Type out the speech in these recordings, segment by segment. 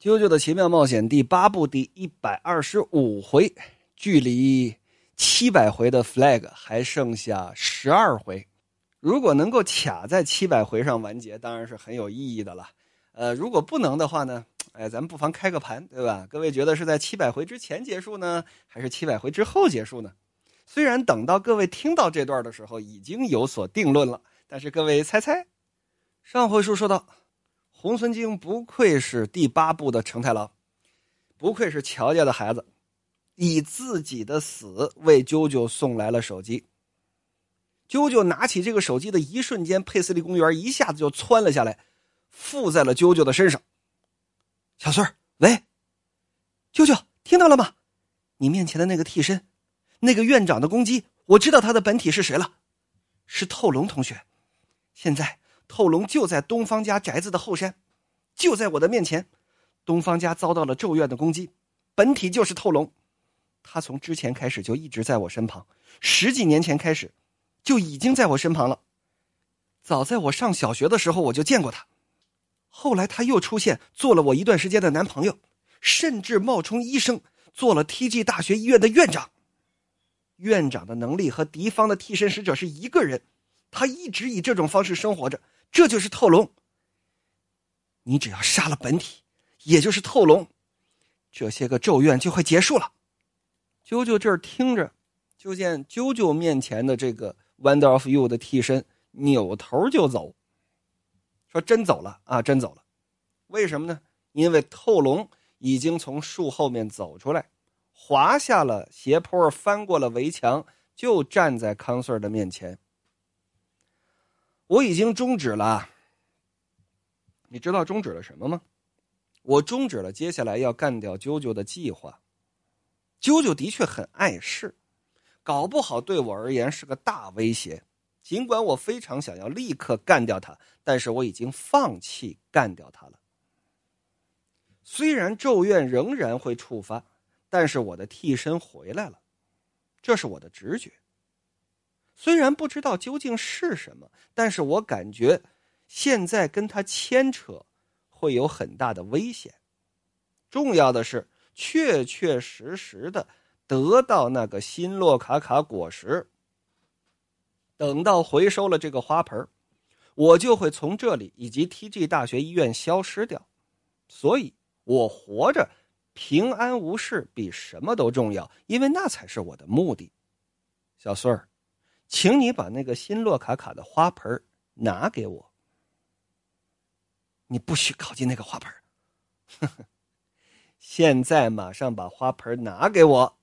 《啾啾的奇妙冒险》第八部第一百二十五回，距离七百回的 flag 还剩下十二回。如果能够卡在七百回上完结，当然是很有意义的了。呃，如果不能的话呢？哎，咱们不妨开个盘，对吧？各位觉得是在七百回之前结束呢，还是七百回之后结束呢？虽然等到各位听到这段的时候已经有所定论了，但是各位猜猜，上回书说到。红村京不愧是第八部的成太郎，不愧是乔家的孩子，以自己的死为啾啾送来了手机。啾啾拿起这个手机的一瞬间，佩斯利公园一下子就窜了下来，附在了啾啾的身上。小孙儿，喂，啾啾，听到了吗？你面前的那个替身，那个院长的攻击，我知道他的本体是谁了，是透龙同学。现在。透龙就在东方家宅子的后山，就在我的面前。东方家遭到了咒怨的攻击，本体就是透龙。他从之前开始就一直在我身旁，十几年前开始就已经在我身旁了。早在我上小学的时候我就见过他，后来他又出现，做了我一段时间的男朋友，甚至冒充医生做了 TG 大学医院的院长。院长的能力和敌方的替身使者是一个人，他一直以这种方式生活着。这就是透龙。你只要杀了本体，也就是透龙，这些个咒怨就会结束了。啾啾这儿听着，就见啾啾面前的这个 Wonder of You 的替身扭头就走，说：“真走了啊，真走了。为什么呢？因为透龙已经从树后面走出来，滑下了斜坡，翻过了围墙，就站在康 Sir 的面前。”我已经终止了，你知道终止了什么吗？我终止了接下来要干掉啾啾的计划。啾啾的确很碍事，搞不好对我而言是个大威胁。尽管我非常想要立刻干掉他，但是我已经放弃干掉他了。虽然咒怨仍然会触发，但是我的替身回来了，这是我的直觉。虽然不知道究竟是什么，但是我感觉现在跟他牵扯会有很大的危险。重要的是，确确实实的得到那个新洛卡卡果实。等到回收了这个花盆，我就会从这里以及 TG 大学医院消失掉。所以，我活着平安无事比什么都重要，因为那才是我的目的。小孙儿。请你把那个新洛卡卡的花盆拿给我。你不许靠近那个花盆 现在马上把花盆拿给我。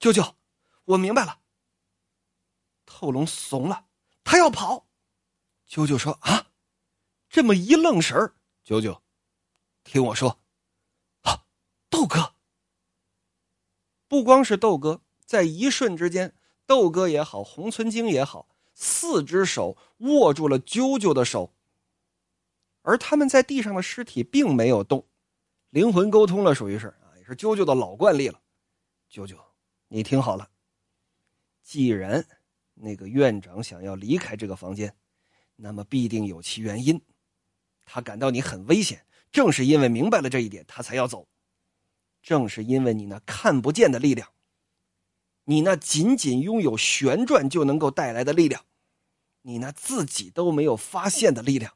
舅舅，我明白了。透龙怂了，他要跑。舅舅说：“啊，这么一愣神儿。”舅舅，听我说，啊，豆哥，不光是豆哥，在一瞬之间。豆哥也好，红村京也好，四只手握住了啾啾的手，而他们在地上的尸体并没有动，灵魂沟通了，属于是啊，也是啾啾的老惯例了。啾啾，你听好了，既然那个院长想要离开这个房间，那么必定有其原因。他感到你很危险，正是因为明白了这一点，他才要走。正是因为你那看不见的力量。你那仅仅拥有旋转就能够带来的力量，你那自己都没有发现的力量，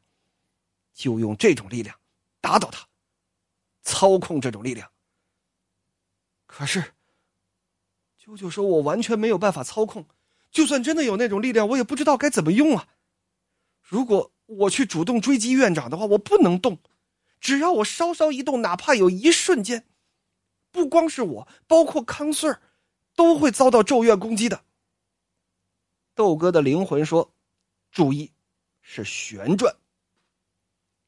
就用这种力量打倒他，操控这种力量。可是，舅舅说：“我完全没有办法操控，就算真的有那种力量，我也不知道该怎么用啊。如果我去主动追击院长的话，我不能动，只要我稍稍一动，哪怕有一瞬间，不光是我，包括康 Sir。”都会遭到咒怨攻击的。豆哥的灵魂说：“注意，是旋转。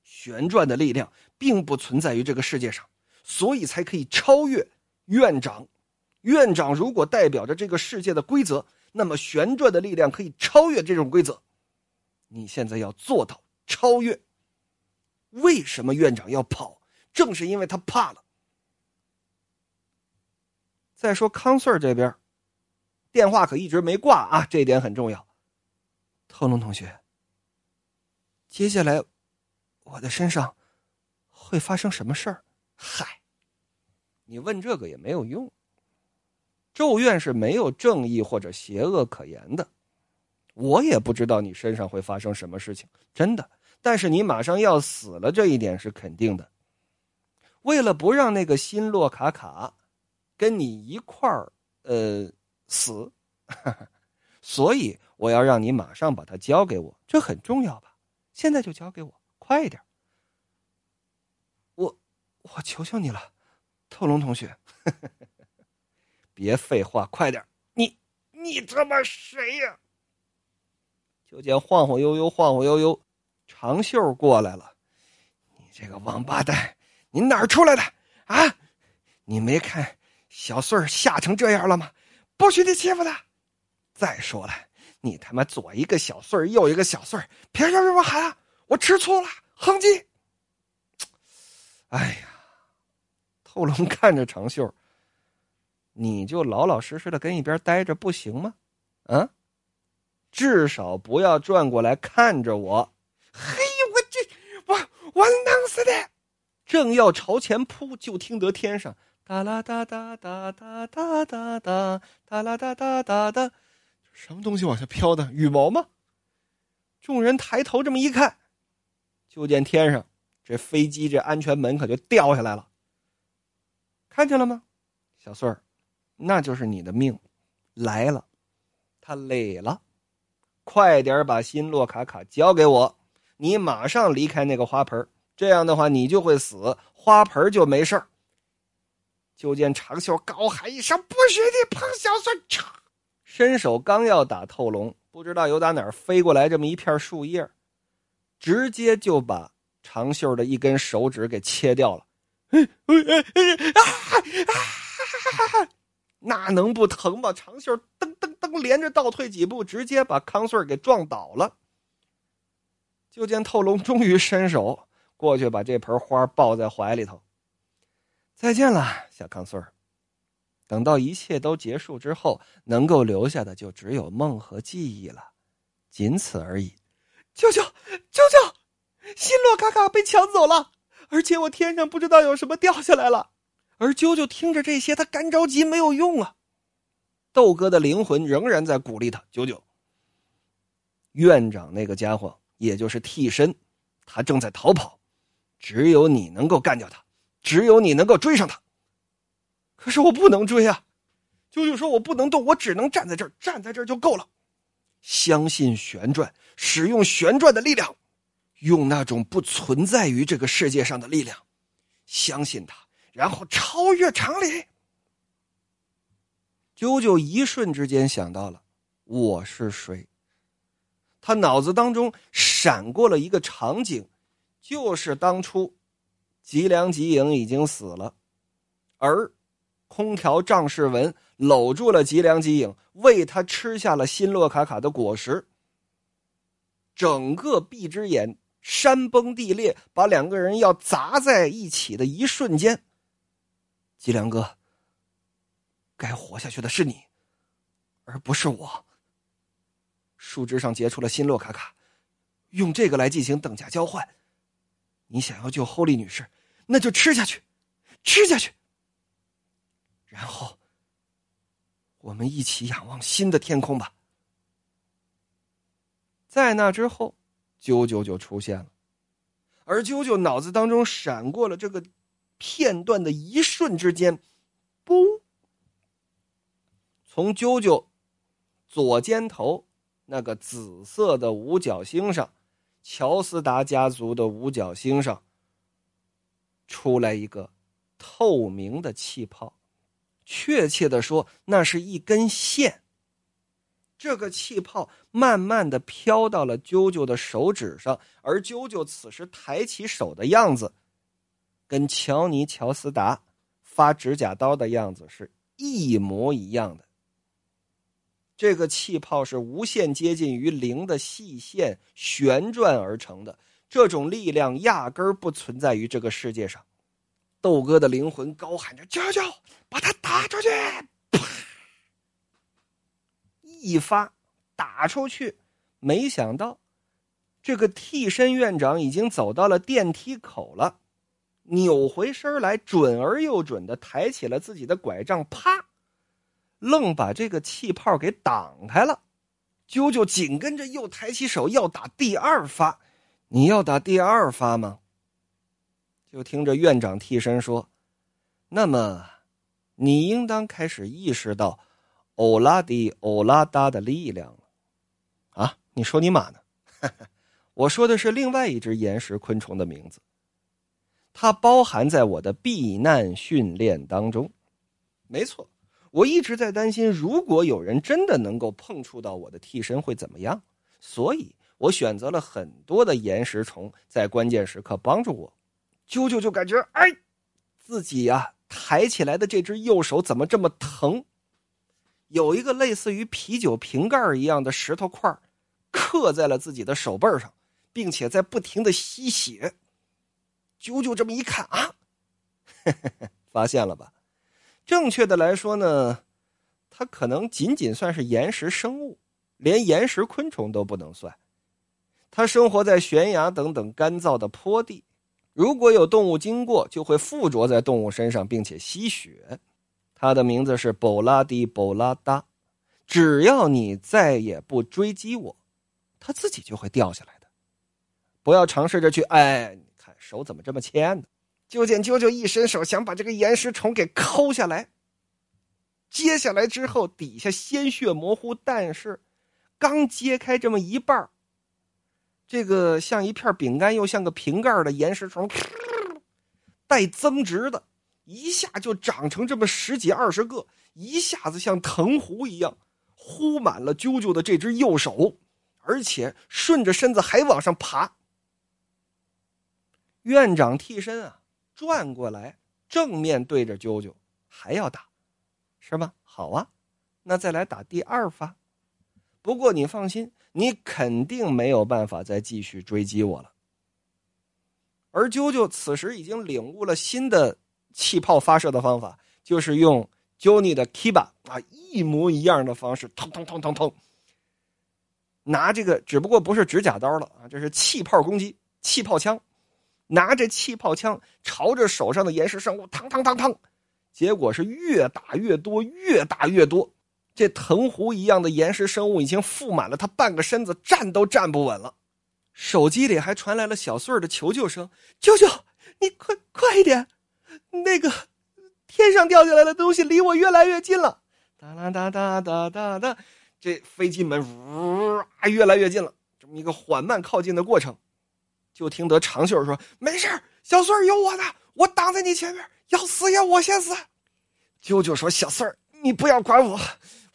旋转的力量并不存在于这个世界上，所以才可以超越院长。院长如果代表着这个世界的规则，那么旋转的力量可以超越这种规则。你现在要做到超越。为什么院长要跑？正是因为他怕了。”再说康 Sir 这边，电话可一直没挂啊，这一点很重要。特龙同学，接下来我的身上会发生什么事儿？嗨，你问这个也没有用。咒怨是没有正义或者邪恶可言的，我也不知道你身上会发生什么事情，真的。但是你马上要死了，这一点是肯定的。为了不让那个新洛卡卡跟你一块儿呃死，所以我要让你马上把它交给我，这很重要吧？现在就交给我，快一点！我我求求你了，透龙同学。别废话，快点！你你他妈谁呀？就见晃晃悠悠，晃晃悠悠，长袖过来了。你这个王八蛋，你哪儿出来的啊？你没看小穗儿吓成这样了吗？不许你欺负他！再说了，你他妈左一个小穗儿，右一个小穗儿，凭什么我喊啊？我吃醋了，哼唧！哎呀，透龙看着长袖。你就老老实实的跟一边待着不行吗？啊，至少不要转过来看着我。嘿，我这我我弄死的！正要朝前扑，就听得天上哒啦哒哒哒哒哒哒哒哒啦哒哒哒哒，什么东西往下飘的？羽毛吗？众人抬头这么一看，就见天上这飞机这安全门可就掉下来了。看见了吗，小穗儿，那就是你的命来了，他累了，快点把新洛卡卡交给我，你马上离开那个花盆这样的话你就会死，花盆就没事儿。就见长袖高喊一声：“不许你碰小孙！”嚓，伸手刚要打透龙，不知道由打哪儿飞过来这么一片树叶，直接就把长袖的一根手指给切掉了。啊啊！那能不疼吗？长袖噔噔噔连着倒退几步，直接把康穗给撞倒了。就见透龙终于伸手过去，把这盆花抱在怀里头。再见了，小康穗等到一切都结束之后，能够留下的就只有梦和记忆了，仅此而已。舅舅，舅舅，新洛卡卡被抢走了，而且我天上不知道有什么掉下来了。而啾啾听着这些，他干着急没有用啊。豆哥的灵魂仍然在鼓励他：“啾啾，院长那个家伙，也就是替身，他正在逃跑，只有你能够干掉他，只有你能够追上他。可是我不能追啊！”啾啾说：“我不能动，我只能站在这儿，站在这儿就够了。相信旋转，使用旋转的力量，用那种不存在于这个世界上的力量，相信他。”然后超越常理。啾啾一瞬之间想到了我是谁，他脑子当中闪过了一个场景，就是当初吉良吉影已经死了，而空调仗势文搂住了吉良吉影，喂他吃下了新洛卡卡的果实，整个闭之眼山崩地裂，把两个人要砸在一起的一瞬间。吉良哥，该活下去的是你，而不是我。树枝上结出了新洛卡卡，用这个来进行等价交换。你想要救 Holy 女士，那就吃下去，吃下去。然后，我们一起仰望新的天空吧。在那之后，啾啾就出现了，而啾啾脑子当中闪过了这个。片段的一瞬之间，嘣！从啾啾左肩头那个紫色的五角星上，乔斯达家族的五角星上，出来一个透明的气泡，确切的说，那是一根线。这个气泡慢慢的飘到了啾啾的手指上，而啾啾此时抬起手的样子。跟乔尼·乔斯达发指甲刀的样子是一模一样的。这个气泡是无限接近于零的细线旋转而成的，这种力量压根儿不存在于这个世界上。豆哥的灵魂高喊着：“舅舅，把他打出去！”啪，一发打出去，没想到这个替身院长已经走到了电梯口了。扭回身来，准而又准的抬起了自己的拐杖，啪，愣把这个气泡给挡开了。啾啾紧跟着又抬起手要打第二发，你要打第二发吗？就听着院长替身说：“那么，你应当开始意识到欧拉迪欧拉达的力量了。”啊，你说你妈呢？我说的是另外一只岩石昆虫的名字，它包含在我的避难训练当中。没错。我一直在担心，如果有人真的能够碰触到我的替身会怎么样，所以我选择了很多的岩石虫，在关键时刻帮助我。啾啾就感觉，哎，自己呀抬起来的这只右手怎么这么疼？有一个类似于啤酒瓶盖一样的石头块刻在了自己的手背上，并且在不停的吸血。啾啾这么一看啊，发现了吧？正确的来说呢，它可能仅仅算是岩石生物，连岩石昆虫都不能算。它生活在悬崖等等干燥的坡地，如果有动物经过，就会附着在动物身上，并且吸血。它的名字是波拉迪波拉达，只要你再也不追击我，它自己就会掉下来的。不要尝试着去，哎，你看手怎么这么欠呢？就见啾啾一伸手，想把这个岩石虫给抠下来。接下来之后，底下鲜血模糊，但是刚揭开这么一半这个像一片饼干又像个瓶盖的岩石虫，带增值的，一下就长成这么十几二十个，一下子像藤壶一样，呼满了啾啾的这只右手，而且顺着身子还往上爬。院长替身啊！转过来，正面对着啾啾，还要打，是吗？好啊，那再来打第二发。不过你放心，你肯定没有办法再继续追击我了。而啾啾此时已经领悟了新的气泡发射的方法，就是用 Johnny 的 Kiba 啊，一模一样的方式，腾腾腾腾腾，拿这个，只不过不是指甲刀了啊，这是气泡攻击，气泡枪。拿着气泡枪朝着手上的岩石生物，嘡嘡嘡嘡，结果是越打越多，越打越多。这藤壶一样的岩石生物已经覆满了他半个身子，站都站不稳了。手机里还传来了小穗儿的求救声：“舅舅，你快快一点！那个天上掉下来的东西离我越来越近了。”哒啦哒哒哒哒哒，这飞机门呜啊越来越近了，这么一个缓慢靠近的过程。就听得长袖说：“没事小穗儿有我的，我挡在你前面，要死也我先死。”舅舅说：“小穗儿，你不要管我，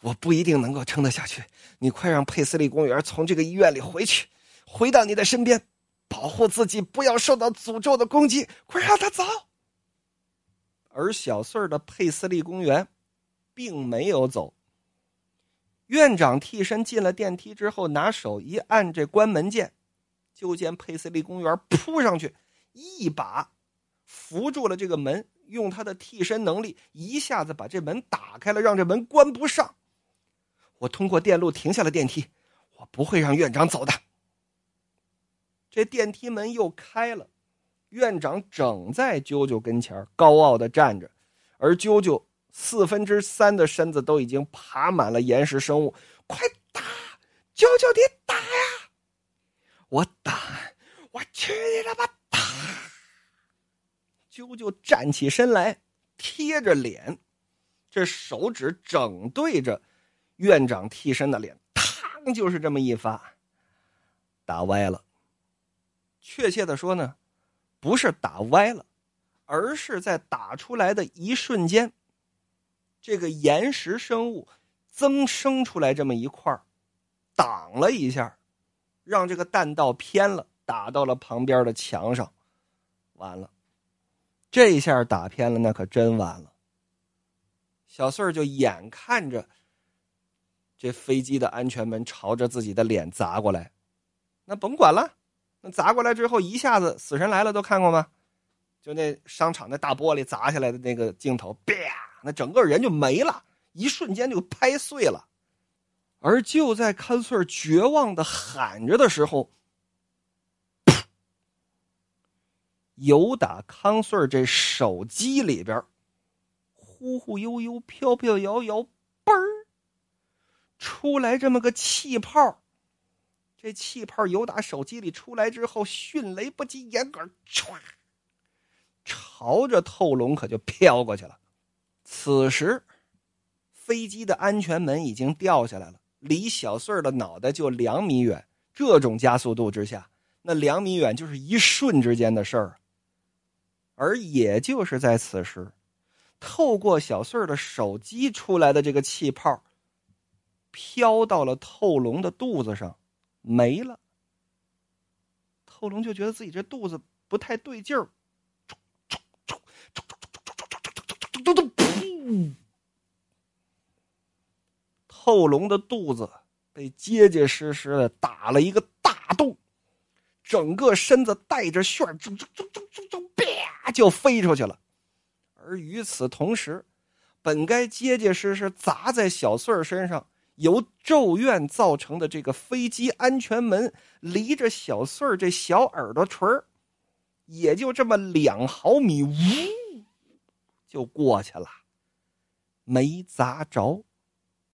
我不一定能够撑得下去。你快让佩斯利公园从这个医院里回去，回到你的身边，保护自己，不要受到诅咒的攻击。快让他走。”而小穗儿的佩斯利公园，并没有走。院长替身进了电梯之后，拿手一按这关门键。就见佩斯利公园扑上去，一把扶住了这个门，用他的替身能力一下子把这门打开了，让这门关不上。我通过电路停下了电梯，我不会让院长走的。这电梯门又开了，院长整在啾啾跟前高傲的站着，而啾啾四分之三的身子都已经爬满了岩石生物。快打，啾啾，你打！我打，我去你他妈！打！啾啾站起身来，贴着脸，这手指整对着院长替身的脸，嘡，就是这么一发，打歪了。确切的说呢，不是打歪了，而是在打出来的一瞬间，这个岩石生物增生出来这么一块挡了一下。让这个弹道偏了，打到了旁边的墙上，完了，这一下打偏了，那可真完了。小穗儿就眼看着这飞机的安全门朝着自己的脸砸过来，那甭管了，那砸过来之后，一下子死神来了都看过吗？就那商场那大玻璃砸下来的那个镜头，啪，那整个人就没了，一瞬间就拍碎了。而就在看穗绝望的喊着的时候，由打康穗这手机里边，忽忽悠悠、飘飘摇摇，嘣儿出来这么个气泡。这气泡由打手机里出来之后，迅雷不及掩耳，唰，朝着透笼可就飘过去了。此时，飞机的安全门已经掉下来了，离小穗儿的脑袋就两米远。这种加速度之下，那两米远就是一瞬之间的事儿。而也就是在此时，透过小穗儿的手机出来的这个气泡，飘到了透龙的肚子上。没了，透龙就觉得自己这肚子不太对劲儿，噗！后龙的肚子被结结实实的打了一个大洞，整个身子带着旋儿，就就就就就就啪就飞出去了。而与此同时，本该结结实实砸在小穗儿身上。由咒怨造成的这个飞机安全门，离着小穗儿这小耳朵垂儿，也就这么两毫米，呜，就过去了，没砸着。